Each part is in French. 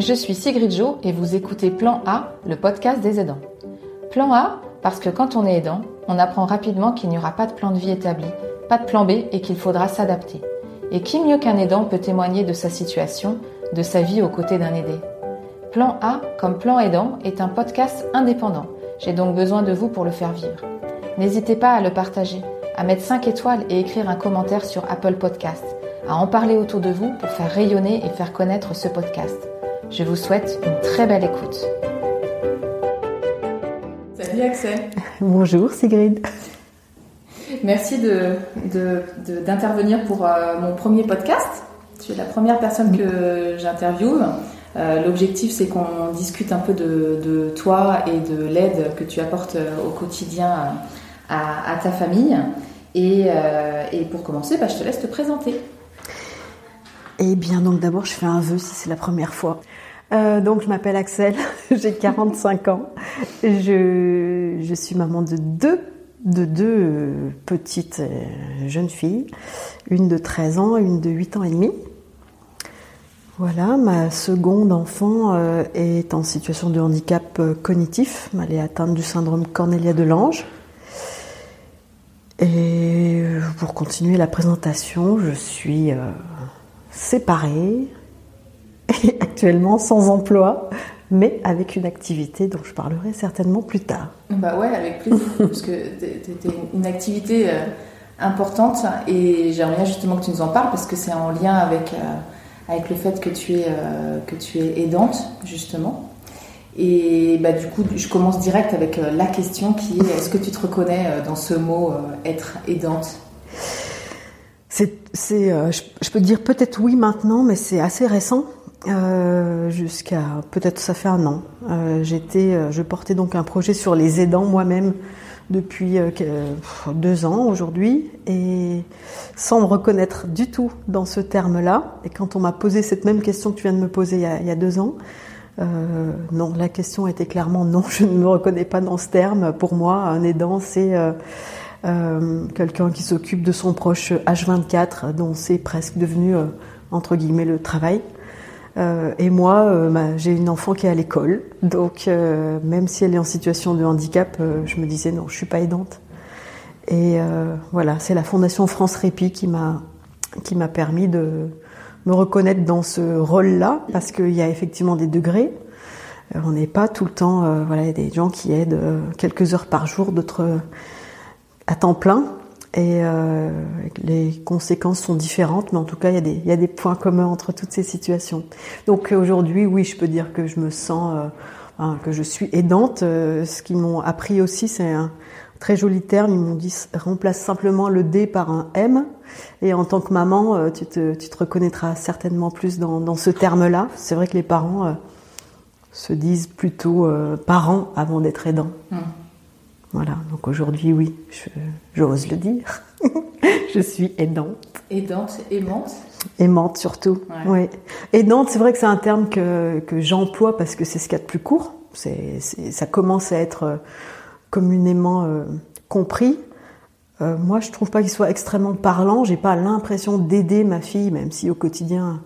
je suis Sigrid Jo et vous écoutez Plan A, le podcast des aidants. Plan A, parce que quand on est aidant, on apprend rapidement qu'il n'y aura pas de plan de vie établi, pas de plan B et qu'il faudra s'adapter. Et qui mieux qu'un aidant peut témoigner de sa situation, de sa vie aux côtés d'un aidé? Plan A, comme plan aidant, est un podcast indépendant. J'ai donc besoin de vous pour le faire vivre. N'hésitez pas à le partager, à mettre 5 étoiles et écrire un commentaire sur Apple Podcast, à en parler autour de vous pour faire rayonner et faire connaître ce podcast. Je vous souhaite une très belle écoute. Salut Axel. Bonjour Sigrid. Merci d'intervenir de, pour euh, mon premier podcast. Tu es la première personne que j'interviewe. Euh, l'objectif, c'est qu'on discute un peu de, toi et de l'aide que tu apportes euh, au quotidien à, ta famille. Et, pour commencer, bah, je te laisse te présenter. Eh bien, donc d'abord, je fais un vœu si c'est la première fois. Euh, donc, je m'appelle Axel, j'ai 45 ans. Je, suis maman de deux, de deux euh, petites euh, jeunes filles, une de 13 ans et une de 8 ans et demi. Voilà, ma seconde enfant est en situation de handicap cognitif. Elle est atteinte du syndrome Cornelia de Lange. Et pour continuer la présentation, je suis séparée, actuellement sans emploi, mais avec une activité dont je parlerai certainement plus tard. Bah ouais, avec plaisir, parce que c'était une activité euh, importante et j'aimerais justement que tu nous en parles parce que c'est en lien avec, euh, avec le fait que tu, es, euh, que tu es aidante, justement. Et bah, du coup, je commence direct avec la question qui est est-ce que tu te reconnais dans ce mot être aidante? C'est, je, je, peux dire peut-être oui maintenant, mais c'est assez récent. Euh, jusqu'à peut-être ça fait un an. Euh, j'étais, euh, je portais donc un projet sur les aidants moi-même depuis deux ans aujourd'hui et sans me reconnaître du tout dans ce terme-là. Et quand on m'a posé cette même question que tu viens de me poser il y a, il y a deux ans, non, la question était clairement non, je ne me reconnais pas dans ce terme. Pour moi, un aidant, c'est quelqu'un qui s'occupe de son proche H24, dont c'est presque devenu entre guillemets le travail. Euh, et moi, euh, bah, j'ai une enfant qui est à l'école, donc euh, même si elle est en situation de handicap, je me disais non, je suis pas aidante. Et voilà, c'est la Fondation France Répit qui m'a qui m'a permis de me reconnaître dans ce rôle-là, parce qu'il y a effectivement des degrés. On n'est pas tout le temps, voilà, des gens qui aident quelques heures par jour, d'autres à temps plein. Et euh, les conséquences sont différentes, mais en tout cas, il y, a des, points communs entre toutes ces situations. Donc aujourd'hui, oui, je peux dire que je me sens, euh, que je suis aidante. Euh, ce qu'ils m'ont appris aussi, c'est un très joli terme. Ils m'ont dit remplace simplement le D par un M. Et en tant que maman, tu te, reconnaîtras certainement plus dans, ce terme-là. C'est vrai que les parents se disent plutôt parents avant d'être aidants. Mmh. Voilà, donc aujourd'hui, oui, j'ose le dire. je suis aidante. Aidante, aimante Aimante surtout, oui. Aidante, c'est vrai que c'est un terme que, que j'emploie parce que c'est ce qu'il y a de plus court. C'est, ça commence à être euh, communément euh, compris. Euh, moi, je trouve pas qu'il soit extrêmement parlant. J'ai pas l'impression d'aider ma fille, même si au quotidien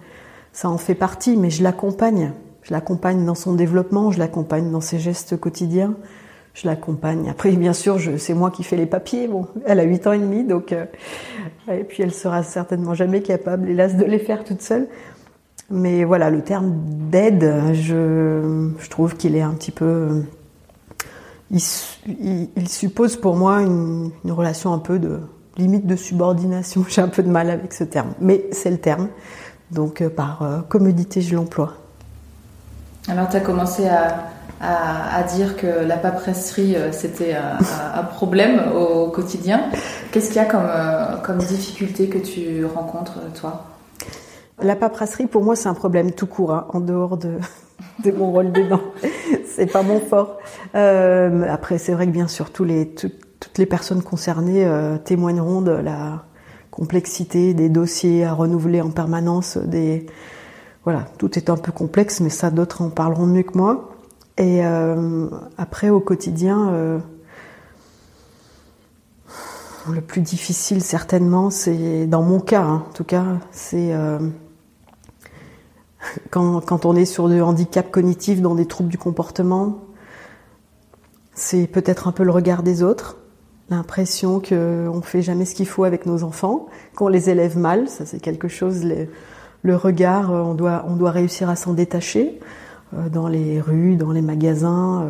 ça en fait partie, mais je l'accompagne. Je l'accompagne dans son développement, je l'accompagne dans ses gestes quotidiens je l'accompagne. Après, bien sûr, c'est moi qui fais les papiers. Bon, elle a 8 ans et demi, donc euh, et puis elle sera certainement jamais capable, hélas, de les faire toute seule. Mais voilà, le terme d'aide, je, trouve qu'il est un petit peu. Il, il, suppose pour moi une, relation un peu de limite de subordination. J'ai un peu de mal avec ce terme, mais c'est le terme. Donc, euh, par euh, commodité, je l'emploie. Alors, tu as commencé à à, dire que la paperasserie, euh, c'était un, problème au quotidien. Qu'est-ce qu'il y a comme, euh, difficulté que tu rencontres, toi? La paperasserie, pour moi, c'est un problème tout court, hein, en dehors de, mon rôle dedans. c'est pas mon fort. Euh, après, c'est vrai que bien sûr, toutes les personnes concernées témoigneront de la complexité des dossiers à renouveler en permanence, voilà, tout est un peu complexe, mais ça, d'autres en parleront mieux que moi. Et euh, après, au quotidien, euh, le plus difficile certainement, c'est dans mon cas, hein, en tout cas, c'est euh, quand, quand, on est sur le handicap cognitif, dans des troubles du comportement, c'est peut-être un peu le regard des autres, l'impression qu'on ne fait jamais ce qu'il faut avec nos enfants, qu'on les élève mal, ça c'est quelque chose, le regard, on doit, on doit réussir à s'en détacher dans les rues, dans les magasins,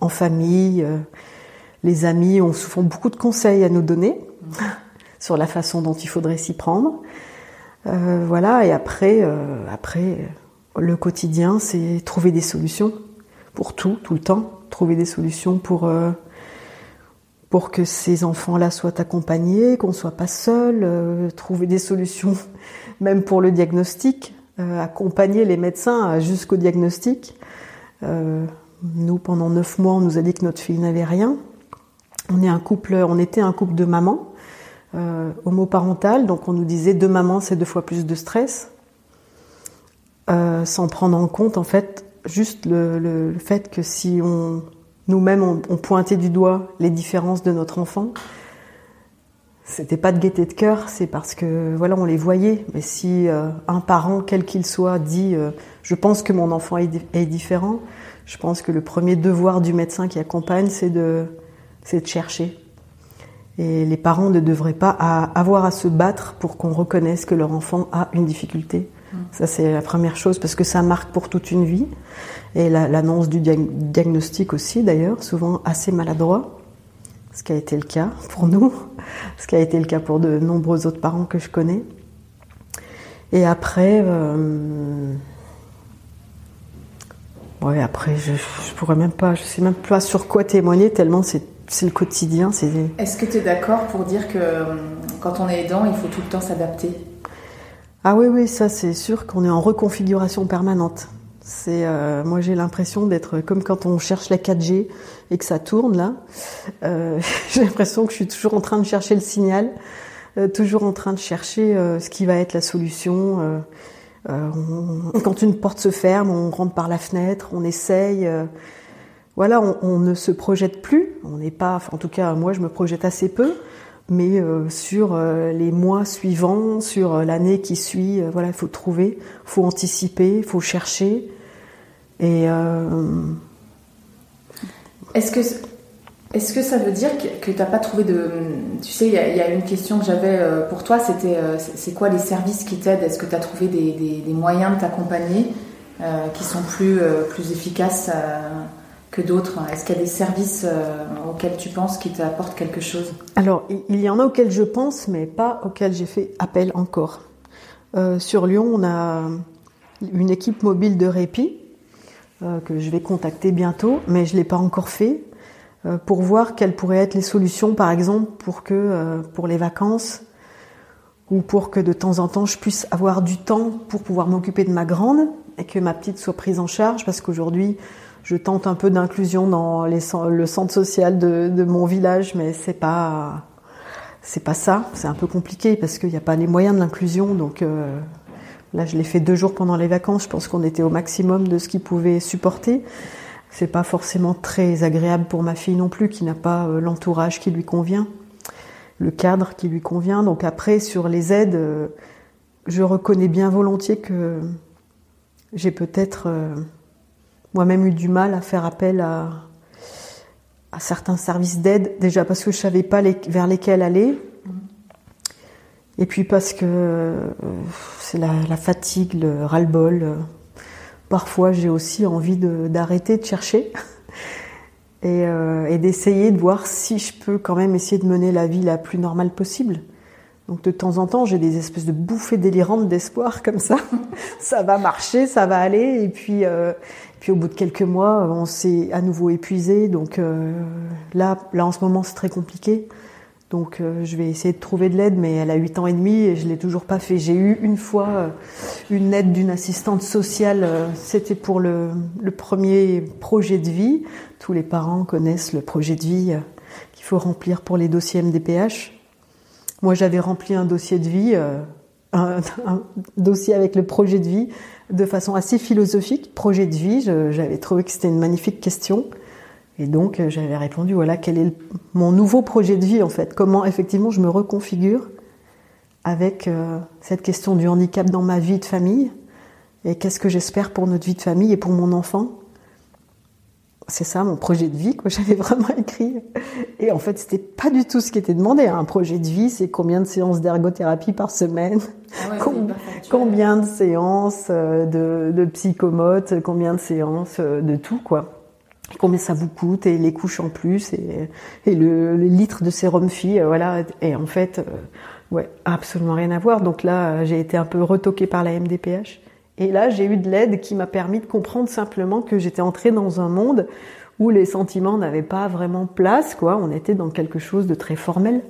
en famille. Les amis ont souvent beaucoup de conseils à nous donner sur la façon dont il faudrait s'y prendre. Euh, voilà, et après, euh, après, le quotidien, c'est trouver des solutions pour tout, tout le temps. Trouver des solutions pour, euh, pour que ces enfants-là soient accompagnés, qu'on ne soit pas seul. trouver des solutions même pour le diagnostic. Accompagner les médecins jusqu'au diagnostic. nous, pendant neuf mois, on nous a dit que notre fille n'avait rien. On est un couple, on était un couple de mamans euh, homoparentales, donc on nous disait deux mamans c'est deux fois plus de stress, euh, sans prendre en compte en fait juste le, fait que si on nous-mêmes on, pointait du doigt les différences de notre enfant, c'était pas de gaieté de cœur, c'est parce que voilà on les voyait. Mais si euh, un parent quel qu'il soit dit euh, je pense que mon enfant est, est différent, je pense que le premier devoir du médecin qui accompagne c'est de c'est de chercher. Et les parents ne devraient pas avoir à se battre pour qu'on reconnaisse que leur enfant a une difficulté. Mm. Ça, c'est la première chose, parce que ça marque pour toute une vie. Et l'annonce du diagnostic aussi, d'ailleurs, souvent assez maladroit, ce qui a été le cas pour nous, ce qui a été le cas pour de nombreux autres parents que je connais. Et après, euh, ouais, après, je, je pourrais même pas, je sais même pas sur quoi témoigner tellement c'est le quotidien. Est-ce que tu es d'accord pour dire que euh, quand on est aidant, il faut tout le temps s'adapter? Ah oui, oui, ça c'est sûr qu'on est en reconfiguration permanente. C'est, euh, moi j'ai l'impression d'être comme quand on cherche la 4G et que ça tourne là. Euh, j'ai l'impression que je suis toujours en train de chercher le signal, toujours en train de chercher ce qui va être la solution. quand une porte se ferme, on rentre par la fenêtre, on essaye voilà, on, ne se projette plus. On n'est pas, en tout cas, moi, je me projette assez peu, mais euh, sur euh, les mois suivants, sur euh, l'année qui suit, voilà, il faut trouver, faut anticiper, faut chercher. Et est-ce que est-ce que ça veut dire que, tu n'as pas trouvé de... Tu sais, il y, a une question que j'avais pour toi, c'était c'est quoi les services qui t'aident? Est-ce que tu as trouvé des, moyens de t'accompagner qui sont plus, plus efficaces que d'autres? Est-ce qu'il y a des services euh, auxquels tu penses qui t'apportent quelque chose? Alors, il y en a auxquels je pense, mais pas auxquels j'ai fait appel encore. Euh, sur Lyon, on a une équipe mobile de répit euh, que je vais contacter bientôt, mais je ne l'ai pas encore fait, pour voir quelles pourraient être les solutions, par exemple, pour que pour les vacances, ou pour que de temps en temps je puisse avoir du temps pour pouvoir m'occuper de ma grande et que ma petite soit prise en charge, parce qu'aujourd'hui, je tente un peu d'inclusion dans le centre social de, de mon village, mais c'est pas c'est pas ça. C'est un peu compliqué parce qu'il n'y a pas les moyens de l'inclusion. Donc euh, là, je l'ai fait deux jours pendant les vacances. Je pense qu'on était au maximum de ce qu'il pouvait supporter. C'est pas forcément très agréable pour ma fille non plus, qui n'a pas euh, l'entourage qui lui convient, le cadre qui lui convient. Donc après, sur les aides, euh, je reconnais bien volontiers que j'ai peut-être moi-même eu du mal à faire appel à, à certains services d'aide, déjà parce que je savais pas vers lesquels aller, et puis parce que euh, c'est la, fatigue, le ras-le-bol. Parfois, j'ai aussi envie d'arrêter de, chercher et, euh, et d'essayer de voir si je peux quand même essayer de mener la vie la plus normale possible. Donc de temps en temps, j'ai des espèces de bouffées délirantes d'espoir comme ça. ça va marcher, ça va aller. Et puis, euh, puis au bout de quelques mois, on s'est à nouveau épuisé. Donc euh, là, là en ce moment, c'est très compliqué. Donc euh, je vais essayer de trouver de l'aide, mais elle a 8 ans et demi et je l'ai toujours pas fait. J'ai eu une fois une aide d'une assistante sociale. C'était pour le, le, premier projet de vie. Tous les parents connaissent le projet de vie qu'il faut remplir pour les dossiers MDPH. Moi, j'avais rempli un dossier de vie, euh, un, dossier avec le projet de vie, de façon assez philosophique. Projet de vie, j'avais trouvé que c'était une magnifique question. Et donc, euh, j'avais répondu, voilà, quel est mon nouveau projet de vie, en fait Comment, effectivement, je me reconfigure avec euh, cette question du handicap dans ma vie de famille et qu'est-ce que j'espère pour notre vie de famille et pour mon enfant. C'est ça mon projet de vie, quoi. J'avais vraiment écrit. Et en fait, c'était pas du tout ce qui était demandé. Hein. Un projet de vie, c'est combien de séances d'ergothérapie par semaine, Ah ouais, Com- combien de séances euh, de, de psychomote, combien de séances de tout, quoi. Combien ça vous coûte et les couches en plus et, et le, le litre de sérum fille, euh, voilà. Et en fait, euh, ouais, absolument rien à voir. Donc là, euh, j'ai été un peu retoquée par la MDPH. Et là, j'ai eu de l'aide qui m'a permis de comprendre simplement que j'étais entrée dans un monde où les sentiments n'avaient pas vraiment place, quoi. On était dans quelque chose de très formel.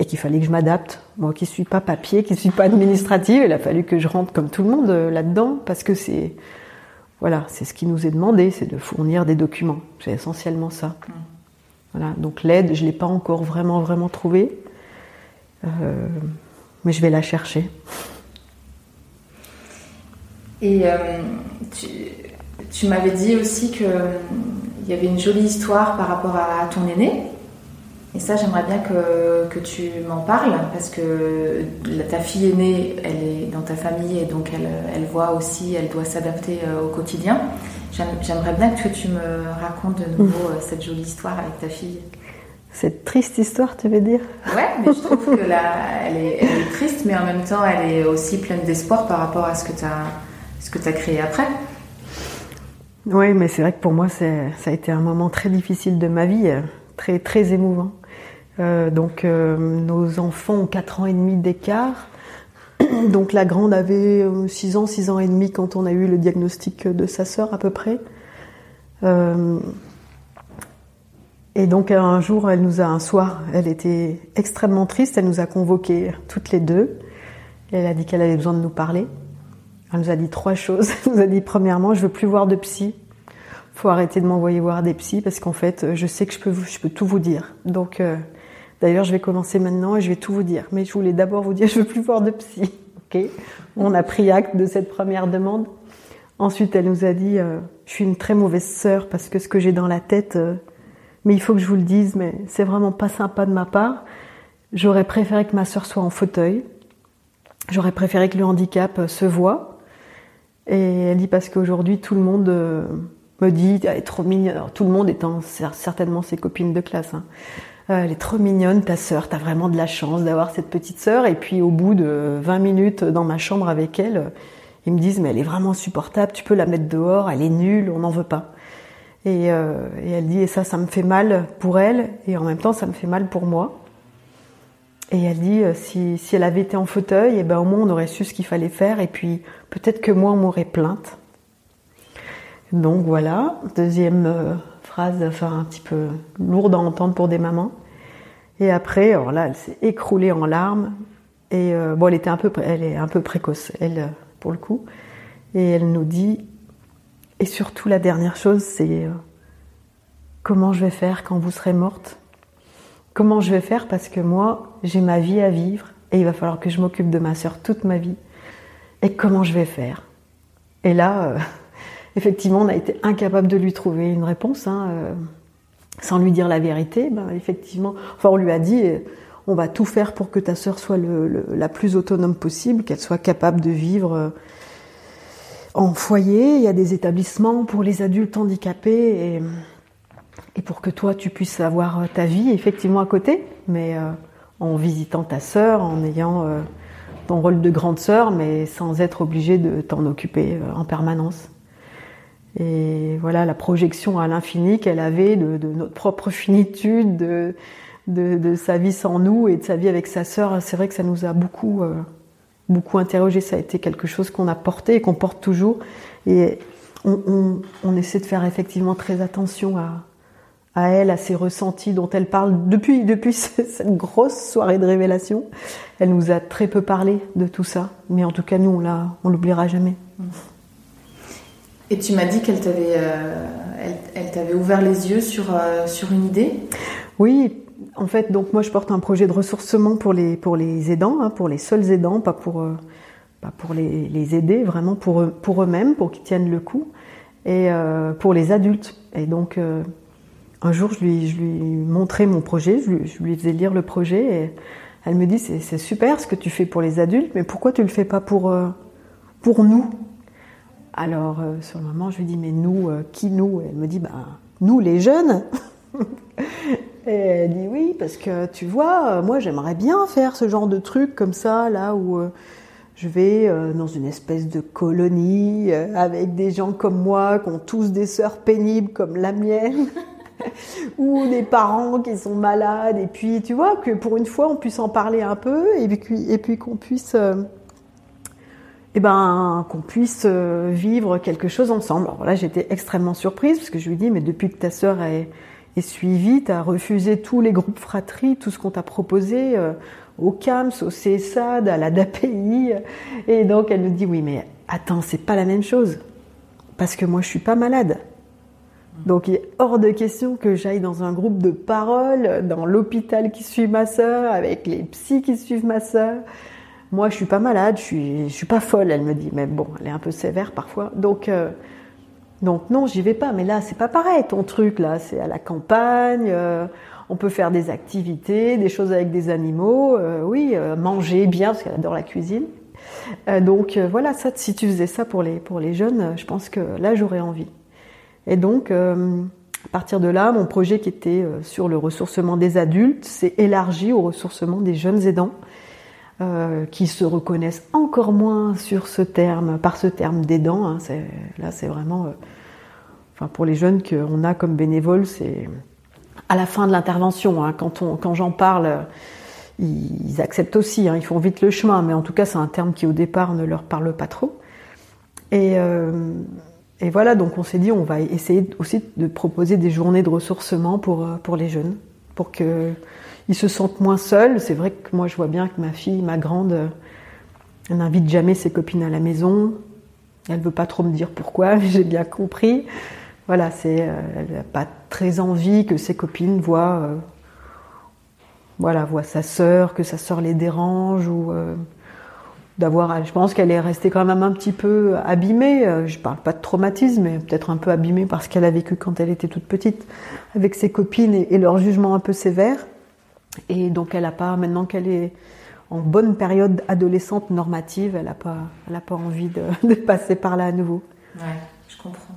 Et qu'il fallait que je m'adapte. Moi qui suis pas papier, qui suis pas administrative, il a fallu que je rentre comme tout le monde là-dedans parce que c'est, voilà, c'est ce qui nous est demandé, c'est de fournir des documents. C'est essentiellement ça. Voilà. Donc l'aide, je l'ai pas encore vraiment, vraiment trouvée. Euh, mais je vais la chercher. Et euh, tu, tu m'avais dit aussi qu'il y avait une jolie histoire par rapport à ton aîné. Et ça, j'aimerais bien que, que tu m'en parles parce que ta fille aînée, elle est dans ta famille et donc elle, elle voit aussi, elle doit s'adapter euh, au quotidien. J'aime- J'aimerais bien que tu me racontes de nouveau euh, cette jolie histoire avec ta fille. Cette triste histoire, tu veux dire? Ouais, mais je trouve que là, elle est, elle est triste, mais en même temps, elle est aussi pleine d'espoir par rapport à ce que tu as, as créé après. Oui, mais c'est vrai que pour moi, ça a été un moment très difficile de ma vie, euh, très, très émouvant. Euh, donc, euh, nos enfants ont 4 ans et demi d'écart. Donc, la grande avait 6 ans, 6 ans et demi quand on a eu le diagnostic de sa sœur à peu près. Euh, et donc, un jour, elle nous a, un soir, elle était extrêmement triste, elle nous a convoquées toutes les deux. Elle a dit qu'elle avait besoin de nous parler. Elle nous a dit trois choses. Elle nous a dit premièrement, je veux plus voir de psy. Faut arrêter de m'envoyer voir des psys parce qu'en fait, je sais que je peux, je peux tout vous dire. Donc, euh, d'ailleurs, je vais commencer maintenant et je vais tout vous dire. Mais je voulais d'abord vous dire, je veux plus voir de psy. Ok? On a pris acte de cette première demande. Ensuite, elle nous a dit, euh, je suis une très mauvaise sœur parce que ce que j'ai dans la tête, euh, mais il faut que je vous le dise, mais c'est vraiment pas sympa de ma part. J'aurais préféré que ma sœur soit en fauteuil. J'aurais préféré que le handicap euh, se voie. Et elle dit parce qu'aujourd'hui tout le monde me dit elle est trop mignonne. Tout le monde étant cer- certainement ses copines de classe. hein. Euh, elle est trop mignonne ta sœur. T'as vraiment de la chance d'avoir cette petite sœur. Et puis au bout de 20 minutes dans ma chambre avec elle, ils me disent mais elle est vraiment insupportable. Tu peux la mettre dehors. Elle est nulle. On n'en veut pas. Et, euh, et elle dit et ça ça me fait mal pour elle et en même temps ça me fait mal pour moi. Et elle dit, euh, si, elle avait été en fauteuil, eh ben, au moins on aurait su ce qu'il fallait faire, et puis peut-être que moi on m'aurait plainte. Donc voilà, deuxième phrase, enfin un petit peu lourde à entendre pour des mamans. Et après, alors là, elle s'est écroulée en larmes. Et euh, bon, elle était un peu, elle est un peu précoce, elle, pour le coup. Et elle nous dit, et surtout la dernière chose, c'est euh, comment je vais faire quand vous serez morte? Comment je vais faire? Parce que moi, j'ai ma vie à vivre et il va falloir que je m'occupe de ma sœur toute ma vie. Et comment je vais faire? Et là, euh, effectivement, on a été incapable de lui trouver une réponse, hein, euh, sans lui dire la vérité. Ben, effectivement, enfin, on lui a dit, on va tout faire pour que ta sœur soit la plus autonome possible, qu'elle soit capable de vivre. euh, en foyer, il y a des établissements pour les adultes handicapés et, pour que toi tu puisses avoir euh, ta vie effectivement à côté, mais en visitant ta sœur, en ayant ton rôle de grande sœur, mais sans être obligé de t'en occuper en permanence. Et voilà la projection à l'infini qu'elle avait de, notre propre finitude, de, de, sa vie sans nous et de sa vie avec sa sœur. C'est vrai que ça nous a beaucoup, euh, beaucoup interrogé. Ça a été quelque chose qu'on a porté et qu'on porte toujours. Et on, on, essaie de faire effectivement très attention à, à elle, à ses ressentis dont elle parle depuis, depuis cette grosse soirée de révélation. Elle nous a très peu parlé de tout ça, mais en tout cas, nous, on l'oubliera jamais. Et tu m'as dit qu'elle t'avait, euh, ouvert les yeux sur, euh, une idée? Oui, en fait, donc moi, je porte un projet de ressourcement pour les, aidants, hein, pour les seuls aidants, pas pour, euh, les, aider, vraiment pour, eux, pour eux-mêmes, pour qu'ils tiennent le coup, et pour les adultes. Et donc, un jour, je lui, je montrais mon projet, je lui, je faisais lire le projet, et elle me dit c'est super ce que tu fais pour les adultes, mais pourquoi tu le fais pas pour nous? Alors, euh, sur le moment, je lui dis, mais nous, euh, qui nous? Elle me dit, bah, nous les jeunes. Et elle dit, oui, parce que tu vois, euh, moi, j'aimerais bien faire ce genre de truc comme ça, là où je vais dans une espèce de colonie avec des gens comme moi, qui ont tous des sœurs pénibles comme la mienne. ou des parents qui sont malades, et puis tu vois, que pour une fois on puisse en parler un peu, et puis, qu'on puisse, eh ben, qu'on puisse euh, vivre quelque chose ensemble. Alors là, j'étais extrêmement surprise, parce que je lui dis, mais depuis que ta sœur est, suivie, tu as refusé tous les groupes fratries, tout ce qu'on t'a proposé, euh, au CAMS, au CSAD, à la DAPI, et donc elle me dit, oui, mais attends, c'est pas la même chose, parce que moi je suis pas malade. Donc il est hors de question que j'aille dans un groupe de parole, dans l'hôpital qui suit ma sœur, avec les psys qui suivent ma sœur. Moi, je suis pas malade, je suis, suis pas folle, elle me dit. Mais bon, elle est un peu sévère parfois. Donc, euh, donc non, j'y vais pas. Mais là, c'est pas pareil. Ton truc là, c'est à la campagne. Euh, on peut faire des activités, des choses avec des animaux. Euh, oui, manger bien parce qu'elle adore la cuisine. donc voilà, ça, si tu faisais ça pour les pour les jeunes, je pense que là, j'aurais envie. Et donc, euh, à partir de là, mon projet qui était euh, sur le ressourcement des adultes s'est élargi au ressourcement des jeunes aidants. Euh, qui se reconnaissent encore moins sur ce terme, par ce terme d'aidant. Hein, là, c'est vraiment, enfin, pour les jeunes qu'on a comme bénévoles, c'est à la fin de l'intervention. Hein, quand, quand j'en parle, ils, acceptent aussi. Hein, ils font vite le chemin, mais en tout cas, c'est un terme qui au départ ne leur parle pas trop. Et et voilà, donc on s'est dit, on va essayer aussi de proposer des journées de ressourcement pour, euh, pour les jeunes, pour qu'ils se sentent moins seuls. C'est vrai que moi, je vois bien que ma fille, ma grande, euh, elle n'invite jamais ses copines à la maison. Elle veut pas trop me dire pourquoi, mais j'ai bien compris. Voilà, c'est, euh, elle n'a pas très envie que ses copines voient, voilà, voient sa sœur, que sa sœur les dérange ou d'avoir, je pense qu'elle est restée quand même un petit peu abîmée. Euh, je parle pas de traumatisme, mais peut-être un peu abîmée parce qu'elle a vécu quand elle était toute petite avec ses copines et, leur jugement un peu sévère. Et donc elle a pas, maintenant qu'elle est en bonne période adolescente normative, elle n'a pas, elle a pas envie de, passer par là à nouveau. Ouais, je comprends.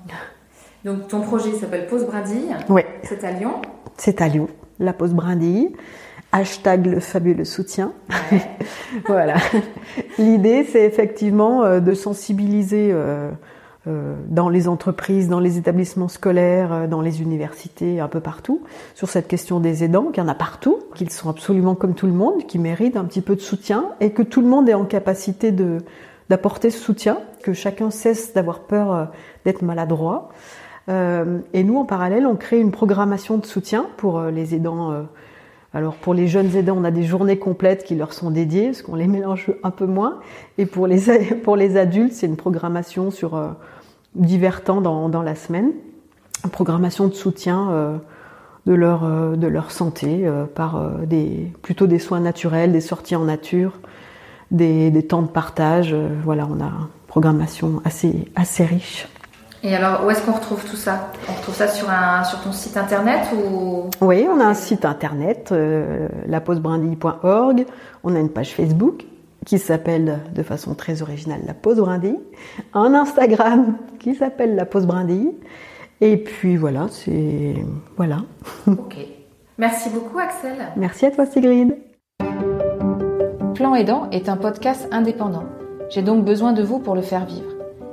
Donc ton projet s'appelle Pause Brindille. Oui. C'est à Lyon? C'est à Lyon, la Pause Brindille hashtag le fabuleux soutien. voilà. L'idée, c'est effectivement euh, de sensibiliser euh, euh, dans les entreprises, dans les établissements scolaires, dans les universités, un peu partout, sur cette question des aidants, qu'il y en a partout, qu'ils sont absolument comme tout le monde, qui méritent un petit peu de soutien, et que tout le monde est en capacité de d'apporter ce soutien, que chacun cesse d'avoir peur d'être maladroit. et nous, en parallèle, on crée une programmation de soutien pour les aidants alors pour les jeunes aidants, on a des journées complètes qui leur sont dédiées, parce qu'on les mélange un peu moins. Et pour les, pour les adultes, c'est une programmation sur euh, divers temps dans, dans, la semaine, une programmation de soutien euh, de, leur, euh, de leur santé euh, par euh, des, plutôt des soins naturels, des sorties en nature, des, des temps de partage. voilà, on a une programmation assez, assez riche. Et alors, où est-ce qu'on retrouve tout ça? On retrouve ça sur, un, sur ton site internet ou? Oui, on a un site internet, euh, laposebrindille.org. On a une page Facebook qui s'appelle de façon très originale La Pause Brindille. Un Instagram qui s'appelle La Pause Brindille. Et puis voilà, c'est. Voilà. Ok. Merci beaucoup, Axel. Merci à toi, Sigrid. Plan Aidant est un podcast indépendant. J'ai donc besoin de vous pour le faire vivre.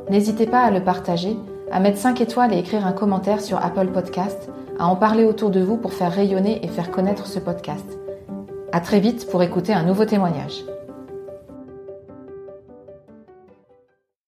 N'hésitez pas à le partager à mettre 5 étoiles et écrire un commentaire sur Apple Podcast, à en parler autour de vous pour faire rayonner et faire connaître ce podcast. À très vite pour écouter un nouveau témoignage.